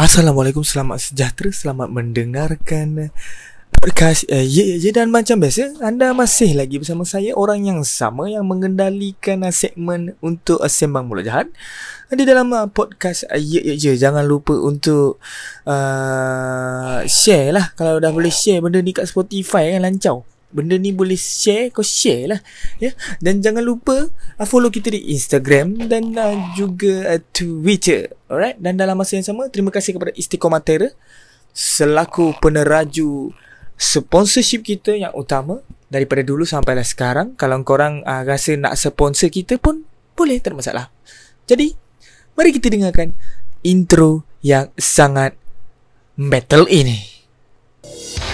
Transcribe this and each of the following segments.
Assalamualaikum, selamat sejahtera, selamat mendengarkan podcast uh, Ye Ye dan macam biasa anda masih lagi bersama saya orang yang sama yang mengendalikan segmen untuk sembang mulut jahat di dalam uh, podcast uh, Ye Ye Ye jangan lupa untuk uh, share lah. Kalau dah boleh share benda ni kat Spotify kan lancau benda ni boleh share kau share lah ya. Dan jangan lupa uh, follow kita di Instagram dan uh, juga uh, Twitter. Alright? Dan dalam masa yang sama terima kasih kepada Istiqomah selaku peneraju sponsorship kita yang utama daripada dulu sampai lah sekarang. Kalau korang uh, rasa nak sponsor kita pun boleh tak masalah. Jadi mari kita dengarkan intro yang sangat metal ini.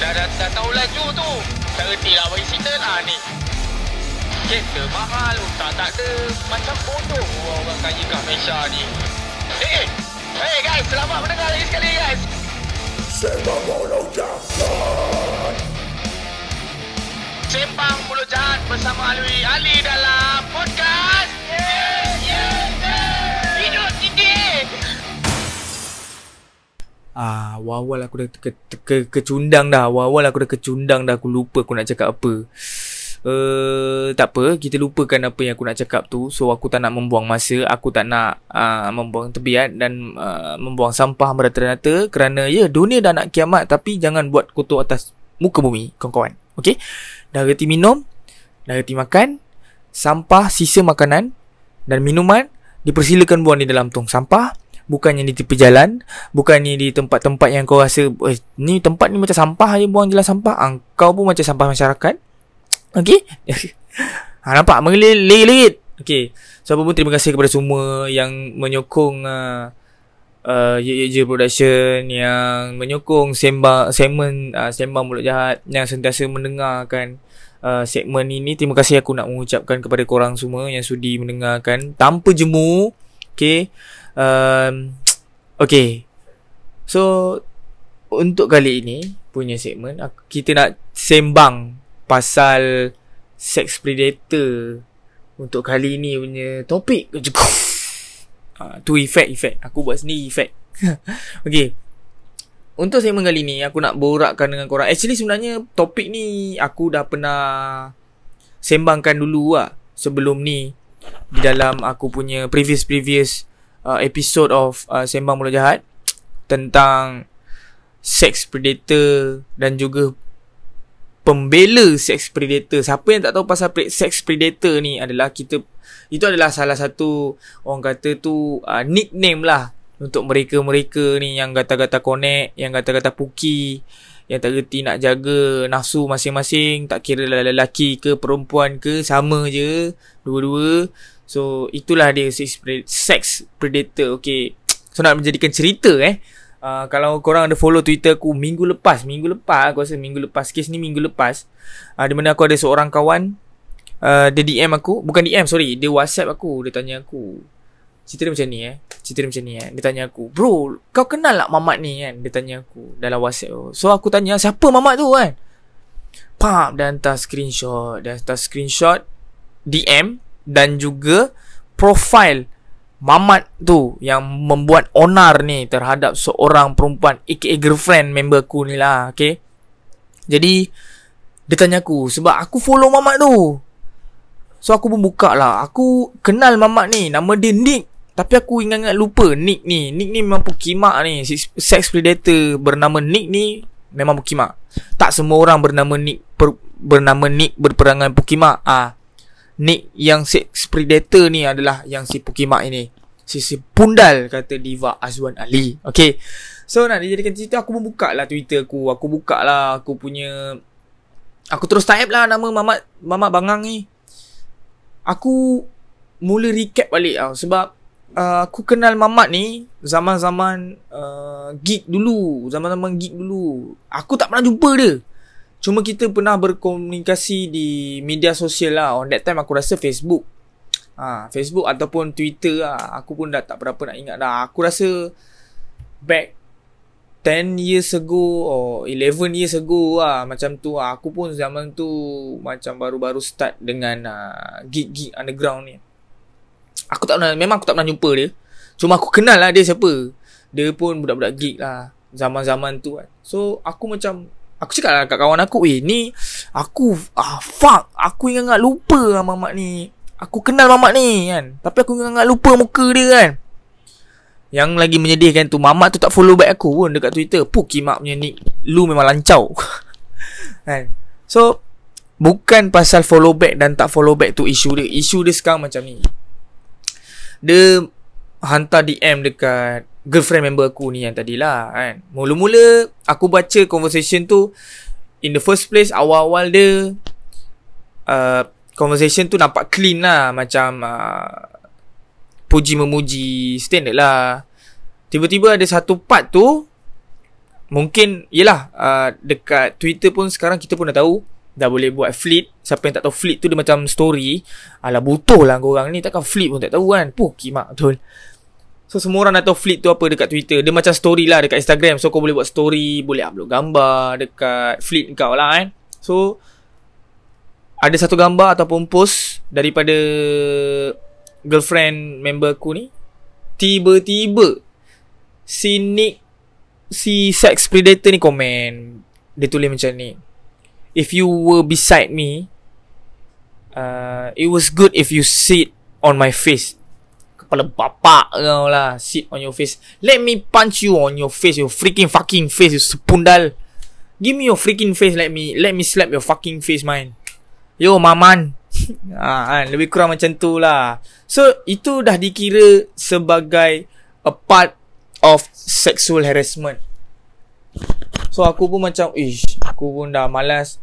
Dah dah, dah tahu laju lah bagi cerita lah ni. Kereta mahal, tak tak ada. Macam bodoh orang kaya kat Malaysia ni. Eh, eh Hey guys, selamat mendengar lagi sekali guys. Sembang Mulut Jahat Sembang Mulut Jahat bersama Alwi Ali dalam Ah, awal aku dah ke, ke, ke, kecundang dah. Awal aku dah kecundang dah. Aku lupa aku nak cakap apa. Uh, tak apa, kita lupakan apa yang aku nak cakap tu. So aku tak nak membuang masa, aku tak nak uh, membuang tebiat dan uh, membuang sampah merata-rata kerana ya dunia dah nak kiamat tapi jangan buat kotor atas muka bumi, kawan-kawan. Okey. Dah reti minum, dah reti makan, sampah sisa makanan dan minuman dipersilakan buang di dalam tong sampah Bukannya di tepi jalan Bukannya di tempat-tempat yang kau rasa eh, Ni tempat ni macam sampah je Buang jelas sampah. Ah, Kau pun macam sampah masyarakat. Okay ha, Nampak? Mengelir-lir Okay So apa pun terima kasih kepada semua Yang menyokong uh, uh, Ye Ye Production Yang menyokong Sembang Segmen uh, Sembang Mulut Jahat Yang sentiasa mendengarkan uh, Segmen ini. Terima kasih aku nak mengucapkan Kepada korang semua Yang sudi mendengarkan Tanpa jemu. Okay um, Okay. So Untuk kali ini Punya segmen Kita nak sembang Pasal Sex predator. Untuk kali ini punya topik uh, Tu efek efek Aku buat sendiri efek Okay. Untuk segmen kali ni Aku nak borakkan dengan korang. Actually sebenarnya Topik ni Aku dah pernah Sembangkan dulu lah Sebelum ni Di dalam aku punya Previous-previous uh, episode of uh, Sembang Mulut Jahat tentang sex predator dan juga pembela sex predator. Siapa yang tak tahu pasal sex predator ni adalah kita itu adalah salah satu orang kata tu uh, nickname lah untuk mereka-mereka ni yang gata-gata connect, yang gata-gata puki, yang tak reti nak jaga nafsu masing-masing, tak kira lelaki ke perempuan ke, sama je dua-dua. So itulah dia sex predator Okay. So nak menjadikan cerita eh. Uh, Kalau korang ada follow Twitter aku Minggu lepas Minggu lepas aku rasa minggu lepas Kes ni minggu lepas uh, Di mana aku ada seorang kawan uh, Dia DM aku Bukan DM sorry Dia whatsapp aku Dia tanya aku Cerita dia macam ni eh? Cerita dia macam ni eh? Dia tanya aku Bro kau kenal tak mamat ni? Kan Dia tanya aku Dalam whatsapp tu So aku tanya Siapa mamat tu? Kan. Pam Dia hantar screenshot Dia hantar screenshot DM dan juga profile mamat tu yang membuat onar ni terhadap seorang perempuan aka girlfriend member aku ni lah okay? Jadi dia tanya aku sebab aku follow mamat tu. So aku pun buka lah. Aku kenal mamat ni nama dia Nick. Tapi aku ingat-ingat lupa Nick ni. Nick ni memang pukimak ni. Sex predator bernama Nick ni memang pukimak. Tak semua orang bernama Nick per, bernama Nick berperangan pukimak. Ah Nick yang sex predator ni adalah yang si Pukimak ini. Si si pundal kata Diva Azwan Ali. Okay. So nak dijadikan cerita aku pun buka lah Twitter aku. Aku buka lah aku punya Aku terus type lah nama Mamat Mamat Bangang ni. Aku mula recap balik tau sebab uh, aku kenal Mamat ni zaman-zaman uh, gig dulu, zaman-zaman gig dulu. Aku tak pernah jumpa dia. Cuma kita pernah berkomunikasi di media sosial lah. On that time aku rasa Facebook. Ha, Facebook ataupun Twitter lah. Aku pun dah tak berapa nak ingat dah. Aku rasa back 10 years ago or 11 years ago lah. Macam tu lah. Aku pun zaman tu macam baru-baru start dengan uh, gig-gig underground ni. Aku tak pernah, memang aku tak pernah jumpa dia. Cuma aku kenal lah dia siapa. Dia pun budak-budak geek lah Zaman-zaman tu kan So aku macam Aku cakap lah kat kawan aku Eh ni Aku ah Fuck Aku ingat lupa lah mamak ni. Aku kenal mamak ni kan. Tapi aku ingat lupa muka dia kan. Yang lagi menyedihkan tu Mamak tu tak follow back aku pun Dekat Twitter. Puki mak punya ni Lu memang lancau. Kan? So Bukan pasal follow back Dan tak follow back tu isu dia. Isu dia sekarang macam ni. Dia Hantar DM dekat girlfriend member aku ni yang tadi lah kan. Mula-mula aku baca conversation tu in the first place awal-awal dia uh, conversation tu nampak clean lah. Macam uh, puji memuji standard lah. Tiba-tiba ada satu part tu mungkin yalah uh, dekat Twitter pun sekarang kita pun dah tahu dah boleh buat fleet siapa yang tak tahu fleet tu dia macam story ala butuh lah korang ni. Takkan fleet pun tak tahu kan. Puh kimak betul So semua orang dah tahu Fleet tu apa dekat Twitter. Dia macam story lah dekat Instagram. So kau boleh buat story Boleh upload gambar Dekat Fleet kau lah kan? So Ada satu gambar ataupun post Daripada Girlfriend member aku ni Tiba-tiba Si Nick Si sex predator ni komen. Dia tulis macam ni If you were beside me uh, It was good if you sit on my face kepala bapak kau lah. Sit on your face. Let me punch you on your face your freaking fucking face you sepundal. Give me your freaking face let me let me slap your fucking face man. Yo maman. Ah kan lebih kurang macam tu lah. So itu dah dikira sebagai a part of sexual harassment. So aku pun macam ish aku pun dah malas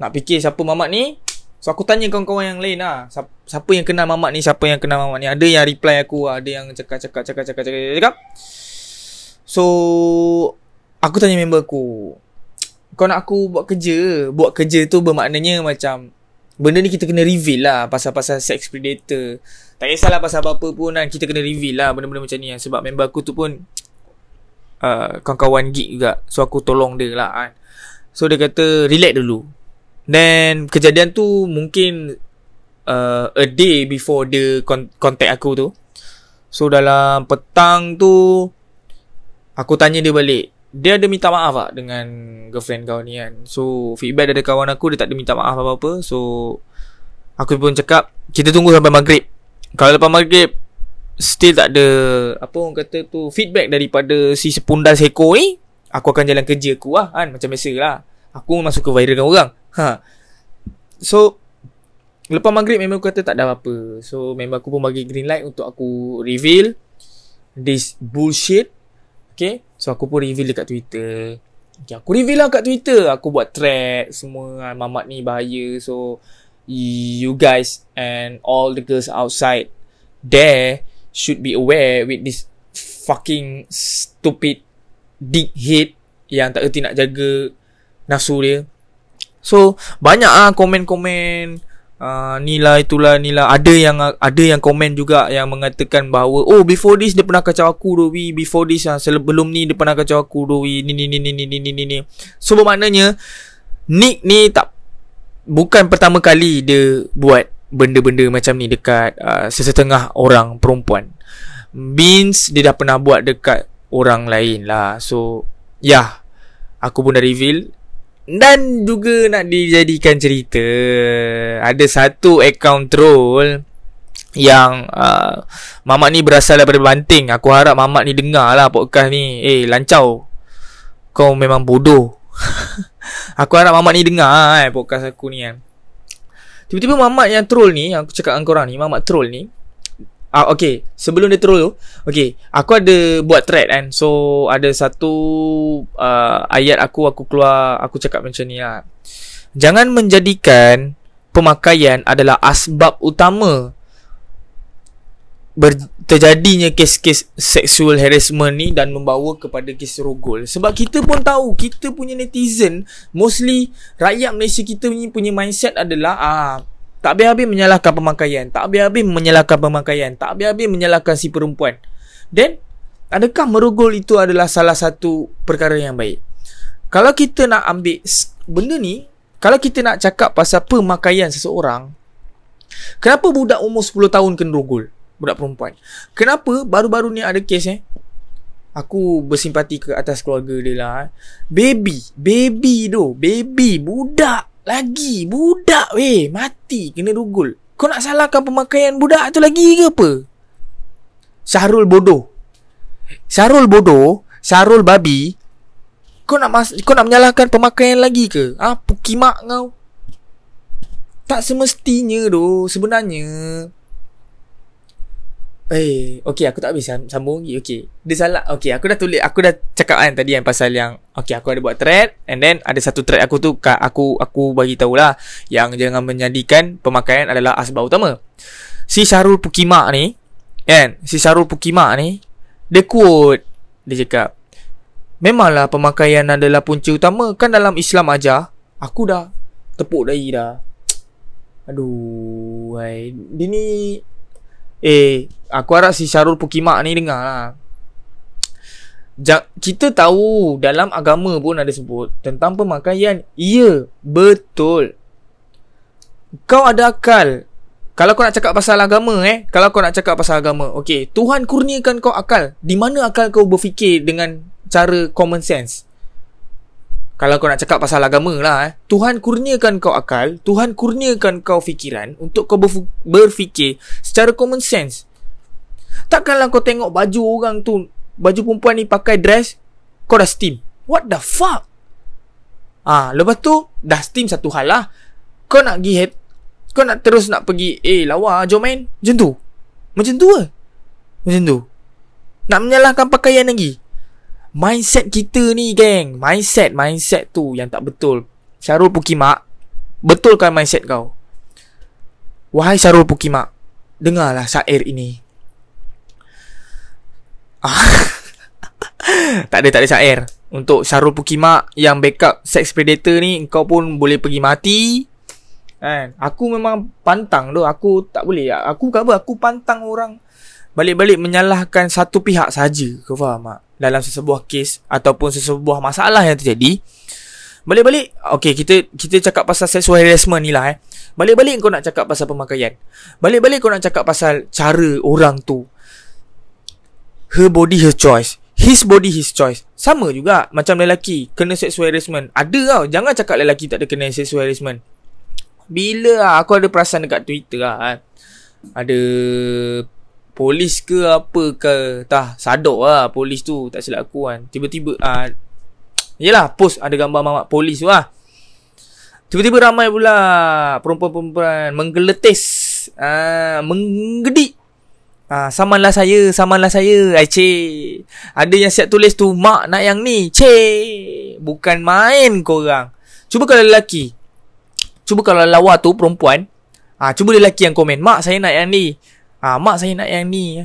nak fikir siapa mamat ni So aku tanya kawan-kawan yang lain lah. Siapa yang kenal mamat ni Siapa yang kenal mamat ni. Ada yang reply aku Ada yang cakap-cakap Cakap-cakap Cakap So Aku tanya member aku Kau nak aku buat kerja? Buat kerja tu bermaknanya macam Benda ni kita kena reveal lah Pasal-pasal sex predator. Tak kisahlah pasal apa-apa pun kan Kita kena reveal lah Benda-benda macam ni Sebab member aku tu pun uh, Kawan-kawan geek juga. So aku tolong dia lah kan. So dia kata Relax dulu Then kejadian tu mungkin uh, a day before the contact aku tu. So dalam petang tu aku tanya dia balik. Dia ada minta maaf tak dengan girlfriend kau ni kan. So feedback dari kawan aku dia tak ada minta maaf apa-apa. So aku pun cakap kita tunggu sampai maghrib. Kalau lepas maghrib still tak ada apa orang kata tu feedback daripada si sepundal seko ni, aku akan jalan kerja aku lah kan macam biasa lah. Aku memang suka viralkan orang. Ha. So lepas maghrib memang aku kata tak ada apa-apa. So memang aku pun bagi green light untuk aku reveal this bullshit. Okay. So aku pun reveal dekat Twitter. Okay, aku reveal lah kat Twitter. Aku buat thread semua. Mamat ni bahaya. So you guys and all the girls outside there should be aware with this fucking stupid dick head yang tak erti nak jaga nafsu dia. So banyak ah komen-komen uh, nilai itulah nilai ada yang ada yang komen juga yang mengatakan bahawa oh before this dia pernah kacau aku Dowi before this ah sebelum ni dia pernah kacau aku Dowi ni ni ni ni ni ni ni ni. So bermaknanya Nick ni tak bukan pertama kali dia buat benda-benda macam ni dekat uh, sesetengah orang perempuan. Means dia dah pernah buat dekat orang lain lah. So yeah, aku pun dah reveal dan juga nak dijadikan cerita Ada satu account troll Yang uh, Mamat ni berasal daripada Banting. Aku harap Mamat ni dengar lah podcast ni. Eh lancau Kau memang bodoh. Aku harap Mamat ni dengar eh, podcast aku ni kan Tiba-tiba Mamat yang troll ni Yang aku cakap dengan korang ni Mamat troll ni Ah okay, sebelum dia troll tu, okay, aku ada buat thread kan. So ada satu uh, ayat aku aku keluar aku cakap macam ni lah. Jangan menjadikan pemakaian adalah asbab utama ber- terjadinya kes-kes sexual harassment ni dan membawa kepada kes rogol. Sebab kita pun tahu, kita punya netizen, mostly rakyat Malaysia kita punya mindset adalah ah tak habis-habis menyalahkan pemakaian Tak habis-habis menyalahkan pemakaian Tak habis-habis menyalahkan si perempuan. Then Adakah merogol itu adalah salah satu perkara yang baik? Kalau kita nak ambil benda ni Kalau kita nak cakap pasal pemakaian seseorang Kenapa budak umur 10 tahun kena rogol Budak perempuan? Kenapa baru-baru ni ada kes eh? Aku bersimpati ke atas keluarga dia lah eh. Baby Baby tu Baby Budak Lagi Budak weh. Mati Kena rugul. Kau nak salahkan pemakaian budak tu lagi ke apa? Syahrul bodoh. Syahrul bodoh Syahrul babi Kau nak mas- kau nak menyalahkan pemakaian lagi ke? Ah, ha? Pukimak kau. Tak semestinya tu Sebenarnya Eh, okay, aku tak habis sambung lagi. Okay, dia salah. Okay, aku dah tulis, aku dah cakap kan tadi yang pasal yang, okay, aku ada buat thread, and then ada satu thread aku tu, aku aku bagi tahulah yang jangan menjadikan pemakaian adalah asbab utama. Si Syarul Pukimak ni, kan, si Syarul Pukimak ni, dia quote, dia cakap, memanglah pemakaian adalah punca utama, kan dalam Islam aja, aku dah tepuk dahi dah. Aduh, hai. dia ni Eh, aku harap si Syarul Pukimak ni dengar lah. Ja, kita tahu dalam agama pun ada sebut tentang pemakaian. Ya, betul. Kau ada akal. Kalau kau nak cakap pasal agama eh, kalau kau nak cakap pasal agama, okey, Tuhan kurniakan kau akal. Di mana akal kau berfikir dengan cara common sense? Kalau kau nak cakap pasal agama lah eh. Tuhan kurniakan kau akal Tuhan kurniakan kau fikiran Untuk kau berfikir Secara common sense. Takkanlah kau tengok baju orang tu Baju perempuan ni pakai dress Kau dah steam. What the fuck? Ah, Lepas tu Dah steam satu hal lah. Kau nak pergi head Kau nak terus nak pergi Eh lawa jom main. Macam tu. Macam tu lah Macam tu. Nak menyalahkan pakaian lagi Mindset kita ni geng. Mindset Mindset tu yang tak betul. Syarul Pukimak Betulkan mindset kau. Wahai Syarul Pukimak Dengarlah syair ini. Ah. Tak ada tak ada syair. Untuk Syarul Pukimak Yang backup sex predator ni Kau pun boleh pergi mati. Kan? Aku memang pantang tu. Aku tak boleh. Aku apa? Aku pantang orang Balik-balik menyalahkan satu pihak saja. Kau faham tak dalam sesebuah kes ataupun sesebuah masalah yang terjadi balik-balik okey kita kita cakap pasal sexual harassment ni lah eh. Balik-balik kau nak cakap pasal pemakaian. Balik-balik kau nak cakap pasal cara orang tu. Her body her choice. His body his choice. Sama juga macam lelaki kena sexual harassment ada tau jangan cakap lelaki tak ada kena sexual harassment bila lah, aku ada perasan dekat Twitter lah eh. ada polis ke apa ke? Tah sadok lah polis tu tak silap aku kan. Tiba-tiba ah uh, yalah post ada gambar mamak polis tu lah. Tiba-tiba ramai pula perempuan-perempuan menggeletis ah uh, menggedik. Ah samanlah saya samanlah saya. Ai ada yang siap tulis tu mak nak yang ni. Ce bukan main korang. Cuba kalau lelaki cuba kalau lawa tu perempuan ah cuba lelaki yang komen mak saya nak yang ni Ah, mak saya nak yang ni.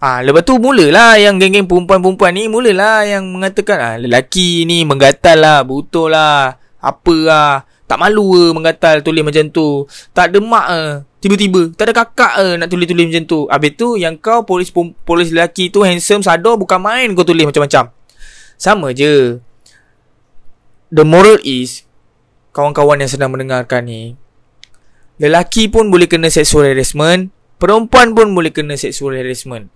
Ah, lepas tu mulalah yang geng-geng perempuan-perempuan ni mulalah yang mengatakan ah lelaki ni menggatal lah, butuh lah, apa lah. Tak malu ke menggatal tulis macam tu. Tak ada mak ke. Tiba-tiba. Tak ada kakak ke nak tulis-tulis macam tu. Habis tu yang kau polis polis lelaki tu handsome, sadar bukan main kau tulis macam-macam. Sama je. The moral is, kawan-kawan yang sedang mendengarkan ni, lelaki pun boleh kena sexual harassment, Perempuan pun boleh kena sexual harassment.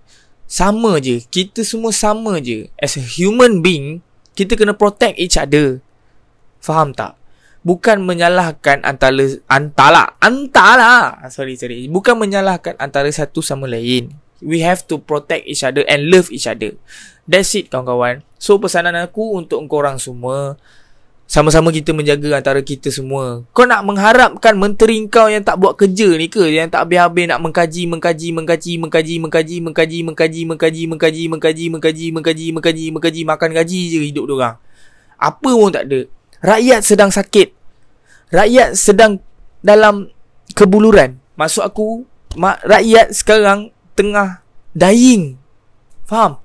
Sama je. Kita semua sama je. As a human being Kita kena protect each other. Faham tak? Bukan menyalahkan antara Antara Antara. Sorry sorry. Bukan menyalahkan antara satu sama lain. We have to protect each other And love each other. That's it kawan-kawan. So pesanan aku untuk korang semua sama-sama kita menjaga antara kita semua. Kau nak mengharapkan menteri kau yang tak buat kerja ni ke? Yang tak habis-habis nak mengkaji, mengkaji, mengkaji, mengkaji, mengkaji, mengkaji, mengkaji, mengkaji, mengkaji, mengkaji, mengkaji, mengkaji, mengkaji, mengkaji, makan gaji je hidup dia orang. Apa pun tak ada. Rakyat sedang sakit. Rakyat sedang dalam kebuluran. Maksud aku, rakyat sekarang tengah dying. Faham?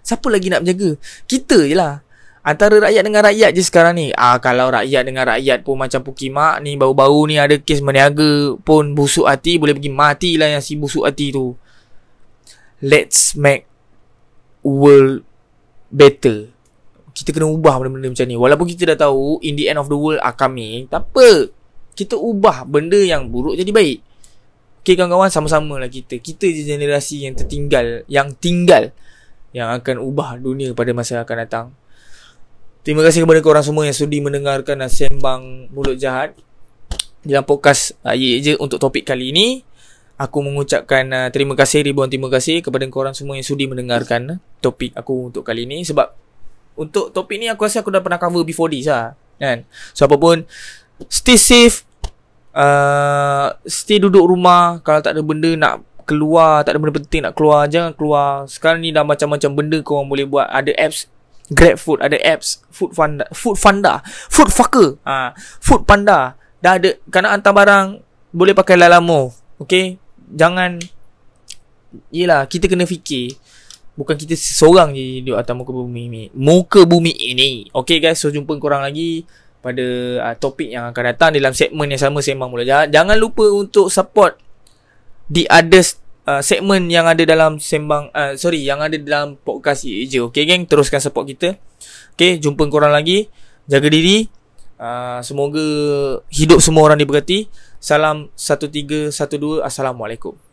Siapa lagi nak menjaga? Kita je lah. Antara rakyat dengan rakyat je sekarang ni. Ah Kalau rakyat dengan rakyat pun macam Pukimak ni Baru-baru ni ada kes meniaga pun busuk hati Boleh pergi mati lah yang si busuk hati tu. Let's make world better. Kita kena ubah benda-benda macam ni. Walaupun kita dah tahu In the end of the world are coming Tak apa. Kita ubah benda yang buruk jadi baik. Okay kawan-kawan sama-sama lah kita. Kita je generasi yang tertinggal Yang tinggal yang akan ubah dunia pada masa akan datang. Terima kasih kepada korang semua yang sudi mendengarkan Sembang Mulut Jahat. Dalam podcast uh, Ye Je untuk topik kali ini Aku mengucapkan uh, terima kasih ribuan terima kasih kepada korang semua yang sudi mendengarkan uh, topik aku untuk kali ini. Sebab untuk topik ni aku rasa aku dah pernah cover before this lah kan? So apapun Stay safe uh, Stay duduk rumah. Kalau tak ada benda nak keluar Tak ada benda penting nak keluar Jangan keluar. Sekarang ni dah macam-macam benda korang boleh buat. Ada apps Grab Food ada apps Food Funda Food Funda Food Fucker. Ha, Food Panda. Dah ada kena hantar barang boleh pakai Lalamo okey? Jangan Yelah kita kena fikir. Bukan kita seorang je Duduk atas muka bumi ni. Muka bumi ini. Okay guys So jumpa korang lagi Pada uh, topik yang akan datang Dalam segmen yang sama Sembang mula. Jangan lupa untuk support The others uh, segmen yang ada dalam sembang uh, sorry yang ada dalam podcast ye je. Okey geng teruskan support kita. Okey jumpa korang lagi. Jaga diri. Uh, semoga hidup semua orang diberkati. Salam 1312 assalamualaikum